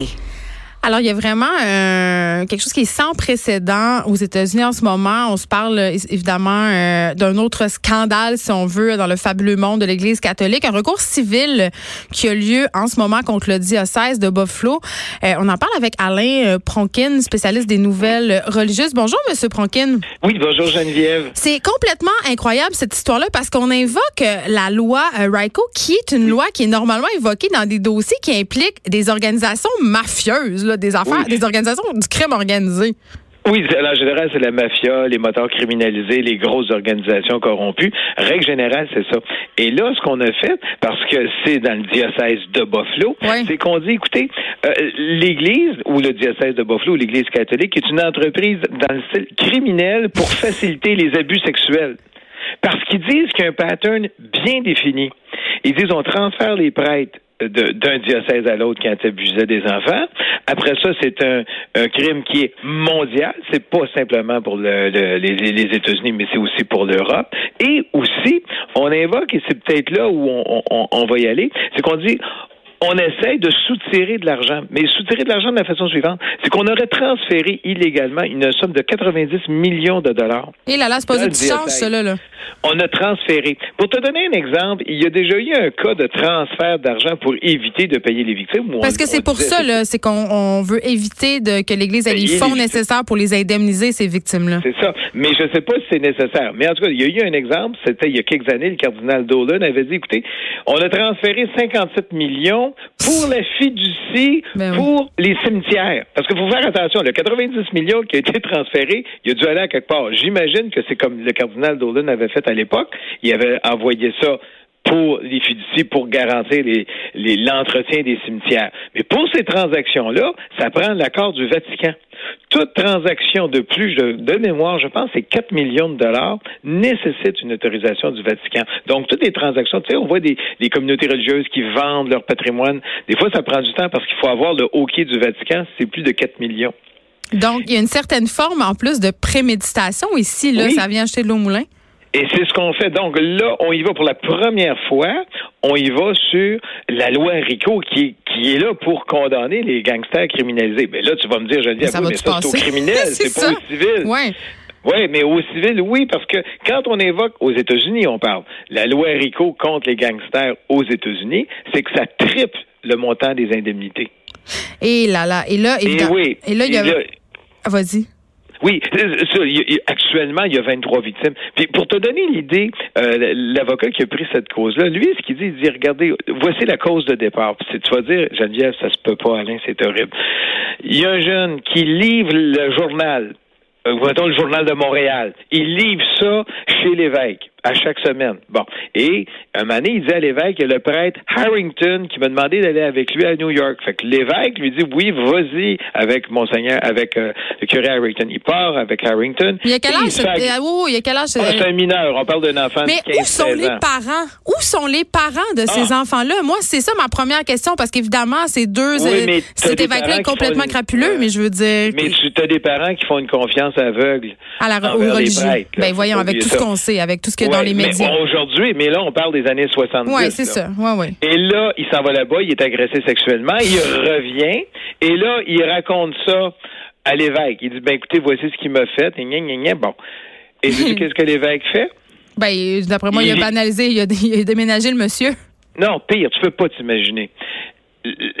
Hey. Alors, il y a vraiment euh, quelque chose qui est sans précédent aux États-Unis en ce moment. On se parle évidemment euh, d'un autre scandale, si on veut, dans le fabuleux monde de l'Église catholique. Un recours civil qui a lieu en ce moment contre le diocèse de Buffalo. Euh, on en parle avec Alain Pronkin, spécialiste des nouvelles religieuses. Bonjour, Monsieur Pronkin. Oui, bonjour Geneviève. C'est complètement incroyable cette histoire-là parce qu'on invoque la loi RICO, qui est une loi qui est normalement évoquée dans des dossiers qui impliquent des organisations mafieuses des affaires, des organisations du crime organisé. Oui, en général, c'est la mafia, les moteurs criminalisés, les grosses organisations corrompues. Règle générale, c'est ça. Et là, ce qu'on a fait, parce que c'est dans le diocèse de Buffalo, c'est qu'on dit, écoutez, euh, l'Église ou le diocèse de Buffalo, l'Église catholique, est une entreprise dans le style criminel pour faciliter les abus sexuels. Parce qu'ils disent qu'il y a un pattern bien défini. Ils disent on transfère les prêtres d'un diocèse à l'autre quand abusait des enfants. Après ça, c'est un, crime qui est mondial. C'est pas simplement pour le, les, États-Unis, mais c'est aussi pour l'Europe. Et aussi, on invoque, et c'est peut-être là où on, on, on va y aller, c'est qu'on dit on essaye de soutirer de l'argent. Mais soutirer de l'argent de la façon suivante, c'est qu'on aurait transféré illégalement une somme de 90 millions de dollars. Et là, là, c'est pas chance, cela, là. On a transféré. Pour te donner un exemple, il y a déjà eu un cas de transfert d'argent pour éviter de payer les victimes. Parce que c'est pour ça, là, c'est qu'on veut éviter de, que l'Église ait les fonds nécessaires pour les indemniser, ces victimes-là. C'est ça. Mais je ne sais pas si c'est nécessaire. Mais en tout cas, il y a eu un exemple, c'était il y a quelques années, le cardinal Dolan avait dit, écoutez, on a transféré 57 millions pour la fiducie ben pour les cimetières. Parce qu'il faut faire attention, le 90 millions qui a été transféré, il a dû aller à quelque part. J'imagine que c'est comme le cardinal Dolan avait fait à l'époque. Il avait envoyé ça pour les fiducies pour garantir l'entretien des cimetières. Mais pour ces transactions-là, ça prend l'accord du Vatican. Toute transaction de plus de, mémoire, je pense, c'est 4 millions de dollars, nécessite une autorisation du Vatican. Donc, toutes les transactions, tu sais, on voit des, communautés religieuses qui vendent leur patrimoine. Des fois, ça prend du temps parce qu'il faut avoir le OK du Vatican, c'est plus de 4 millions. Donc, il y a une certaine forme, en plus, de préméditation ici, là, ça vient acheter de l'eau moulin. Et c'est ce qu'on fait. Donc là, on y va pour la première fois. On y va sur la loi RICO qui, qui est là pour condamner les gangsters criminalisés. Mais là, tu vas me dire, je dis, mais, mais ça, c'est au criminel, c'est pas au civil. Ouais. Oui, mais au civil, oui, parce que quand on évoque aux États-Unis, on parle la loi RICO contre les gangsters aux États-Unis, c'est que ça triple le montant des indemnités. Et là, là, et là. Et, oui, et là, il y a. Ah, vas-y. Oui, actuellement, il y a 23 victimes. Puis pour te donner l'idée, euh, l'avocat qui a pris cette cause-là, lui, ce qu'il dit, il dit, regardez, voici la cause de départ. Puis tu vas dire, Geneviève, ça se peut pas, Alain, c'est horrible. Il y a un jeune qui livre le journal, euh, le journal de Montréal. Il livre ça chez l'évêque à chaque semaine. Bon. Et un moment donné, il dit à l'évêque, il y a le prêtre Harrington qui m'a demandé d'aller avec lui à New York. Fait que l'évêque lui dit, oui, vas-y avec Monseigneur, avec euh, le curé Harrington. Il part avec Harrington. Il y a quel âge? Oh, il y a quel âge? Ah, c'est un mineur. On parle d'un enfant Mais de 15 où sont les parents? Où sont les parents de ces ah. enfants-là? Moi, c'est ça ma première question parce qu'évidemment, ces deux, oui, cet évêque-là est complètement crapuleux, mais je veux dire. Mais tu as des parents qui font une confiance aveugle. À la religion. Ben, voyons, avec tout ce qu'on sait, avec tout ce que dans les médias. Aujourd'hui, mais là, on parle des années 70. Oui, c'est ça. Ouais, ouais. Et là, il s'en va là-bas, il est agressé sexuellement, il revient, et là, il raconte ça à l'évêque. Il dit, ben écoutez, voici ce qu'il m'a fait, et gna, gna, gna. bon. Et qu'est-ce que l'évêque fait? Ben, d'après moi, il, a banalisé, il a, il a déménagé le monsieur. Non, pire, tu peux pas t'imaginer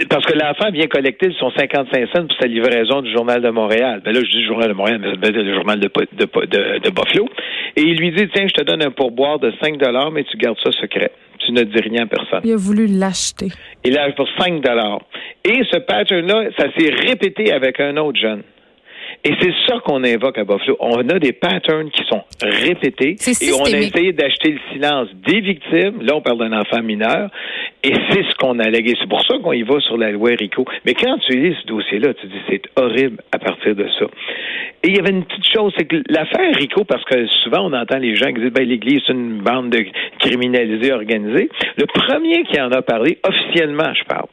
parce que l'enfant vient collecter son 55 cents pour sa livraison du Journal de Montréal. Ben là, je dis Journal de Montréal, mais le Journal de, de, de, Buffalo. Et il lui dit, tiens, je te donne un pourboire de 5 dollars, mais tu gardes ça secret. Tu ne dis rien à personne. Il a voulu l'acheter. Il l'a pour 5 dollars. Et ce pattern-là, ça s'est répété avec un autre jeune. Et c'est ça qu'on invoque à Buffalo. On a des patterns qui sont répétés et on a essayé d'acheter le silence des victimes. Là, on parle d'un enfant mineur et c'est ce qu'on a allégué. C'est pour ça qu'on y va sur la loi RICO. Mais quand tu lis ce dossier-là, tu dis c'est horrible à partir de ça. Et il y avait une petite chose, c'est que l'affaire RICO, parce que souvent on entend les gens qui disent ben l'Église c'est une bande de criminalisés organisés. Le premier qui en a parlé, officiellement je parle,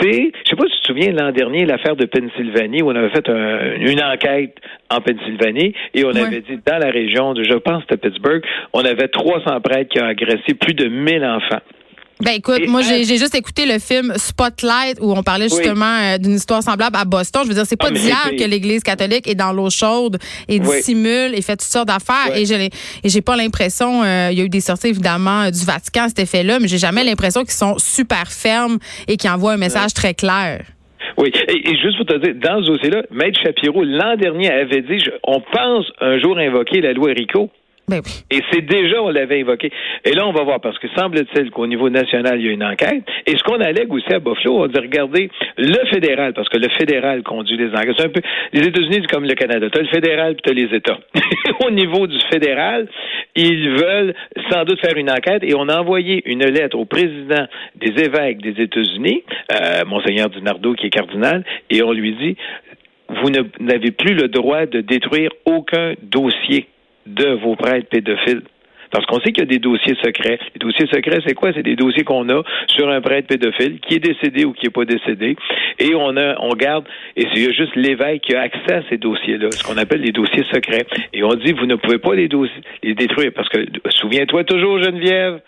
c'est, je sais pas si tu te souviens l'an dernier, l'affaire de Pennsylvanie, où on avait fait une enquête en Pennsylvanie et on avait dit dans la région de, je pense, de Pittsburgh, on avait 300 prêtres qui ont agressé plus de 1000 enfants. Ben écoute, moi j'ai juste écouté le film Spotlight où on parlait justement euh, d'une histoire semblable à Boston. Je veux dire, c'est pas ah, d'hier que l'Église catholique est dans l'eau chaude et dissimule et fait toutes sortes d'affaires. Et j'ai et j'ai pas l'impression, euh, il y a eu des sorties évidemment du Vatican à cet effet-là, mais j'ai jamais l'impression qu'ils sont super fermes et qu'ils envoient un message très clair. Oui, et, juste pour te dire, dans ce dossier-là, Maître Shapiro, l'an dernier, avait dit, on pense un jour invoquer la loi RICO. Ben et c'est déjà, on l'avait évoqué. Et là, on va voir, parce que semble-t-il qu'au niveau national, il y a une enquête. Et ce qu'on allègue aussi à Buffalo, on dit, regardez, le fédéral, parce que le fédéral conduit les enquêtes. C'est un peu, les États-Unis, comme le Canada. Tu as le fédéral, puis tu as les États. au niveau du fédéral, ils veulent sans doute faire une enquête et on a envoyé une lettre au président des évêques des États-Unis, euh, Monseigneur Dinardo, qui est cardinal, et on lui dit, vous n'avez plus le droit de détruire aucun dossier de vos prêtres pédophiles. Parce qu'on sait qu'il y a des dossiers secrets. Les dossiers secrets, c'est quoi? C'est des dossiers qu'on a sur un prêtre pédophile qui est décédé ou qui n'est pas décédé. Et on a, on garde, et c'est juste l'évêque qui a accès à ces dossiers-là, ce qu'on appelle les dossiers secrets. Et on dit, vous ne pouvez pas les, les détruire. Parce que, souviens-toi toujours, Geneviève,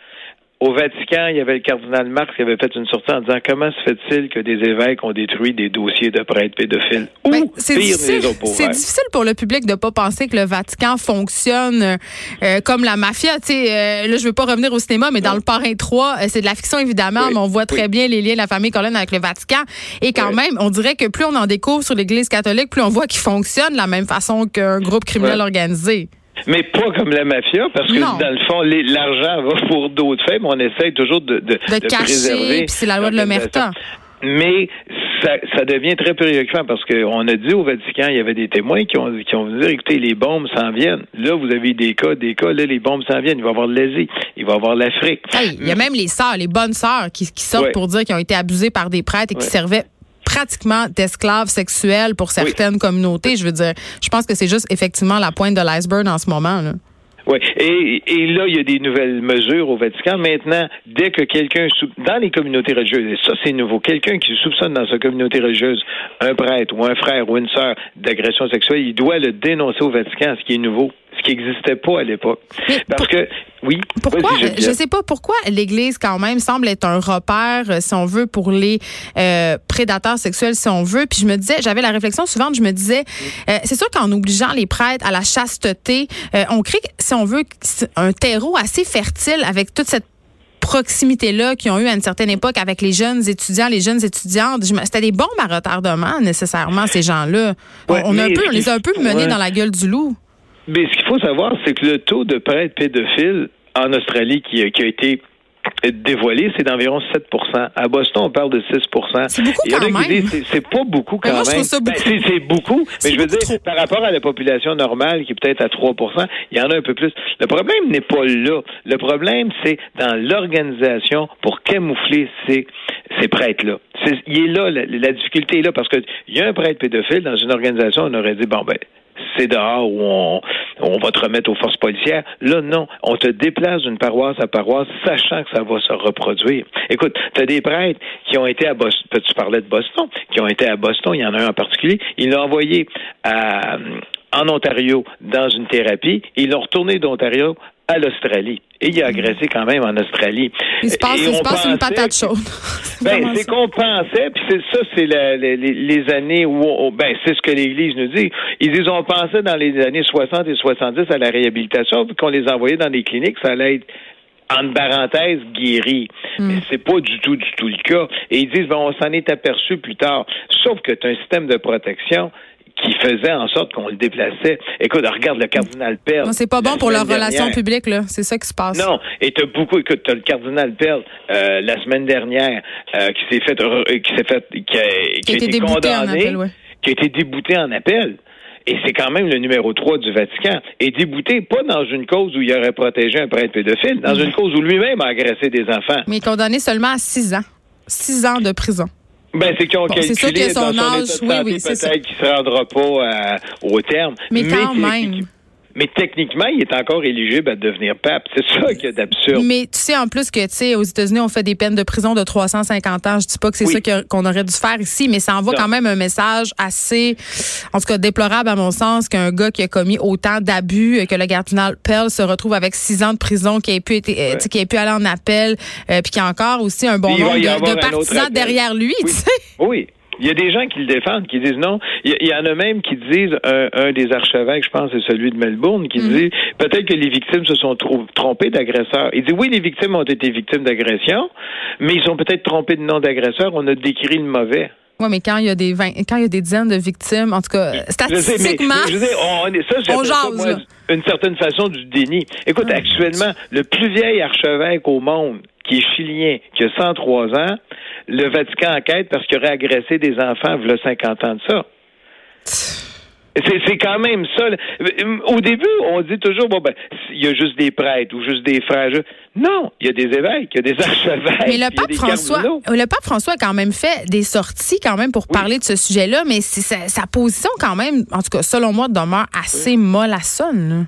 au Vatican, il y avait le cardinal Marx qui avait fait une sortie en disant comment se fait-il que des évêques ont détruit des dossiers de prêtres pédophiles? Ou ben, c'est difficile, C'est difficile pour le public de pas penser que le Vatican fonctionne euh, comme la mafia. Tu sais, euh, là, je veux pas revenir au cinéma, mais dans le Parrain 3, euh, c'est de la fiction évidemment, mais on voit très bien les liens de la famille Colonne avec le Vatican. Et quand même, on dirait que plus on en découvre sur l'Église catholique, plus on voit qu'il fonctionne de la même façon qu'un groupe criminel organisé. Mais pas comme la mafia, parce que dans le fond, l'argent va pour d'autres faits, mais on essaie toujours de, de, de, de cacher, c'est la loi de l'omerta. Mais ça, ça, devient très préoccupant parce qu'on a dit au Vatican, il y avait des témoins qui ont, qui ont dit, écoutez, les bombes s'en viennent. Là, vous avez des cas, des cas, là, les bombes s'en viennent. Il va y avoir l'Asie, il va y avoir l'Afrique. il y a même les sœurs, les bonnes sœurs qui, qui sortent pour dire qu'ils ont été abusées par des prêtres et qui servaient pratiquement d'esclaves sexuels pour certaines communautés. Je veux dire, je pense que c'est juste effectivement la pointe de l'iceberg en ce moment. Là. Oui, et, et là, il y a des nouvelles mesures au Vatican. Maintenant, dès que quelqu'un, dans les communautés religieuses, et ça c'est nouveau, quelqu'un qui soupçonne dans sa communauté religieuse un prêtre ou un frère ou une sœur d'agression sexuelle, il doit le dénoncer au Vatican, ce qui est nouveau ce qui n'existait pas à l'époque. Parce que, oui. Pourquoi, je ne sais pas pourquoi l'Église, quand même, semble être un repère, euh, si on veut, pour les euh, prédateurs sexuels, si on veut. Puis je me disais, j'avais la réflexion suivante, je me disais, euh, c'est sûr qu'en obligeant les prêtres à la chasteté, on crée, si on veut, un terreau assez fertile avec toute cette proximité-là qu'ils ont eu à une certaine époque avec les jeunes étudiants, les jeunes étudiantes. C'était des bombes à retardement, nécessairement, ces gens-là. on, a un peu, on les a un peu menés dans la gueule du loup. Mais ce qu'il faut savoir, c'est que le taux de prêtres pédophiles en Australie qui, a été dévoilé, c'est d'environ 7% À Boston, on parle de 6% C'est beaucoup quand même. C'est pas beaucoup quand même. Ben, c'est beaucoup, mais je veux dire, par rapport à la population normale qui est peut-être à 3% il y en a un peu plus. Le problème n'est pas là. Le problème, c'est dans l'organisation pour camoufler ces, ces prêtres-là. Il est là, la, la difficulté est là, parce qu'il y a un prêtre pédophile dans une organisation, on aurait dit, bon, ben, c'est dehors où on, va te remettre aux forces policières. Là, non. On te déplace d'une paroisse à paroisse, sachant que ça va se reproduire. Écoute, tu as des prêtres qui ont été à Boston, tu parlais de Boston, qui ont été à Boston, il y en a un en particulier, ils l'ont envoyé en Ontario dans une thérapie, ils l'ont retourné d'Ontario à l'Australie. Et il a agressé quand même en Australie. Il se passe, il se passe une patate chaude. ben, c'est qu'on pensait, puis c'est ça, c'est les, années où, ben, c'est ce que l'Église nous dit. Ils disent, on pensait dans les années 60 et 70 à la réhabilitation, puis qu'on les envoyait dans des cliniques, ça allait être en parenthèse, guéri. Hmm. Mais c'est pas du tout, du tout le cas. Et ils disent, ben, on s'en est aperçu plus tard. Sauf que tu as un système de protection qui faisait en sorte qu'on le déplaçait. Écoute, regarde le cardinal Perle. C'est pas bon pour leurs relations publiques, là. C'est ça qui se passe. Non. Et t'as beaucoup, écoute, t'as le cardinal Perle, euh, la semaine dernière, euh, qui s'est fait, euh, qui s'est fait, qui a, qui a été, condamné, qui a été débouté en appel. Et c'est quand même le numéro 3 du Vatican. Et débouté, pas dans une cause où il aurait protégé un prêtre pédophile, dans une cause où lui-même a agressé des enfants. Mais condamné seulement à 6 ans. 6 ans de prison. Ben, c'est qu'ils ont calculé son, âge, oui, oui, peut-être qu'il ne se rendra pas euh, au terme. Mais, quand même. Mais techniquement, il est encore éligible à devenir pape. C'est ça qui est d'absurde. Mais tu sais, en plus que, tu sais, aux États-Unis, on fait des peines de prison de 350 ans. Je dis pas que c'est ça qu'on aurait dû faire ici, mais ça envoie quand même un message assez, en tout cas, déplorable à mon sens, qu'un gars qui a commis autant d'abus, que le cardinal Pell se retrouve avec six ans de prison, qui ait pu, été, euh, qui ait pu aller en appel, euh, puis qui a encore aussi un bon nombre de, partisans derrière lui, tu sais. Oui. Il y a des gens qui le défendent, qui disent non. Il y, en a même qui disent, un, des archevêques, je pense, c'est celui de Melbourne, qui mhm. dit peut-être que les victimes se sont trompées d'agresseurs. Il dit oui, les victimes ont été victimes d'agression, mais ils sont peut-être trompés de nom d'agresseur. On a décrit le mauvais. Oui, mais quand il y a des quand il y a des dizaines de victimes, en tout cas, statistiquement, je sais, on, ça, on jase, une certaine façon du déni. Écoute, ah, actuellement, le plus vieil archevêque au monde, qui est chilien, qui a 103 ans, le Vatican enquête parce qu'il aurait agressé des enfants il y a 50 ans de ça. C'est quand même ça. Au début, on dit toujours, bon, ben, il y a juste des prêtres ou juste des frères. Non, il y a des évêques, il y a des archevêques. Mais le pape François, le pape François a quand même fait des sorties quand même pour parler de ce sujet-là, mais sa, position quand même, en tout cas, selon moi, demeure assez mollassonne.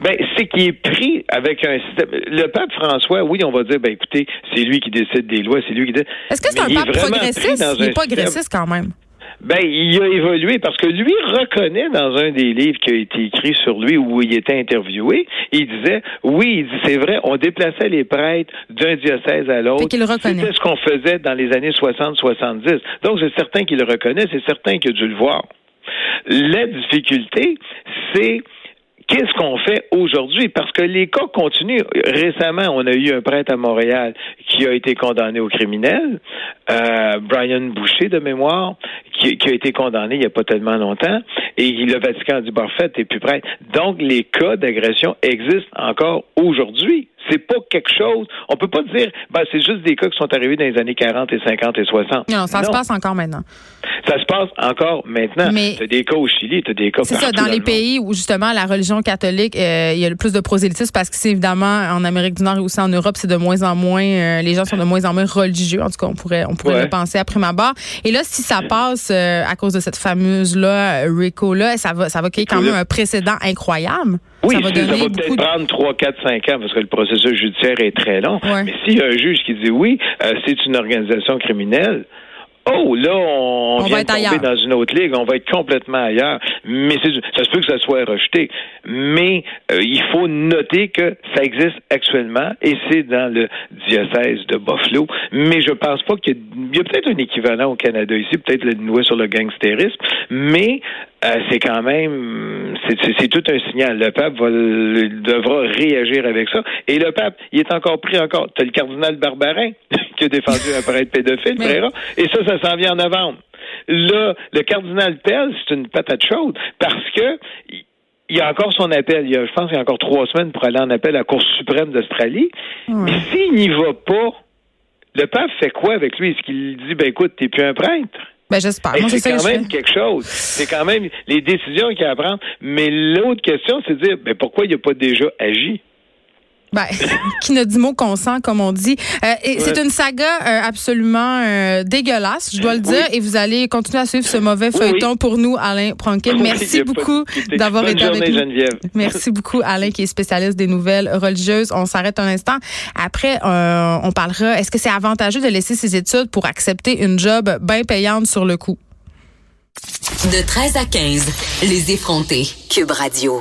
Ben, c'est qu'il est pris avec un système. Le pape François, oui, on va dire, ben écoutez, c'est lui qui décide des lois, c'est lui qui décide. Est-ce que c'est un pape progressiste? Il n'est pas quand même. Ben, il a évolué parce que lui reconnaît dans un des livres qui a été écrit sur lui où il était interviewé, il disait oui, il dit c'est vrai, on déplaçait les prêtres d'un diocèse à l'autre. C'était ce qu'on faisait dans les années 60-70. Donc c'est certain qu'il le reconnaît, c'est certain qu'il a dû le voir. La difficulté, c'est Qu'est-ce qu'on fait aujourd'hui? Parce que les cas continuent. Récemment, on a eu un prêtre à Montréal qui a été condamné au criminel, euh, Brian Boucher de mémoire, qui, a été condamné il n'y a pas tellement longtemps, et le Vatican a dit, parfait, t'es plus prêtre. Donc, les cas d'agression existent encore aujourd'hui. C'est pas quelque chose. On peut pas dire, ben, c'est juste des cas qui sont arrivés dans les années 40 et 50 et 60. Non, ça se passe encore maintenant. Ça se passe encore maintenant. Mais as des cas au Chili, as des cas C'est ça, dans, les pays où justement la religion catholique, euh, il y a le plus de prosélytisme parce que c'est évidemment en Amérique du Nord et aussi en Europe, c'est de moins en moins, euh, les gens sont de moins en moins religieux. En tout cas, on pourrait, on pourrait le penser après ma barre. Et là, si ça passe euh, à cause de cette fameuse là, Rico là, ça va, ça va créer quand même un précédent incroyable. Oui, ça va, peut-être prendre 3, 4, 5 ans parce que le processus judiciaire est très long. Mais s'il y a un juge qui dit oui, c'est une organisation criminelle, Oh, là, on, vient de tomber dans une autre ligue, on va être complètement ailleurs. Mais ça se peut que ça soit rejeté. Mais euh, il faut noter que ça existe actuellement et c'est dans le diocèse de Buffalo. Mais je pense pas qu'il y a, peut-être un équivalent au Canada ici, peut-être le nouveau sur le gangstérisme, mais euh, c'est quand même c'est tout un signal. Le pape va, devra réagir avec ça. Et le pape, il est encore pris encore. Tu le cardinal Barbarin qui a défendu un prêtre pédophile, et ça, ça s'en vient en novembre. Là, le cardinal Pell, c'est une patate chaude parce que il y a encore son appel. Il y a, je pense qu'il y a encore trois semaines pour aller en appel à la Cour suprême d'Australie. Mais s'il n'y va pas, le pape fait quoi avec lui? Est-ce qu'il dit, ben écoute, t'es plus un prêtre? Ben, j'espère. C'est quand même quelque chose. C'est quand même les décisions qu'il y a à prendre. Mais l'autre question, c'est de dire, ben, pourquoi il n'a pas déjà agi? Ben, qui ne dit mot consent, comme on dit. Euh, c'est une saga euh, absolument euh, dégueulasse, je dois le dire, et vous allez continuer à suivre ce mauvais feuilleton pour nous, Alain Pronkin. Merci beaucoup d'avoir été avec nous. Merci beaucoup, Alain, qui est spécialiste des nouvelles religieuses. On s'arrête un instant. Après, on parlera. Est-ce que c'est avantageux de laisser ses études pour accepter une job bien payante sur le coup? De 13 à 15, les effrontés. Cube Radio.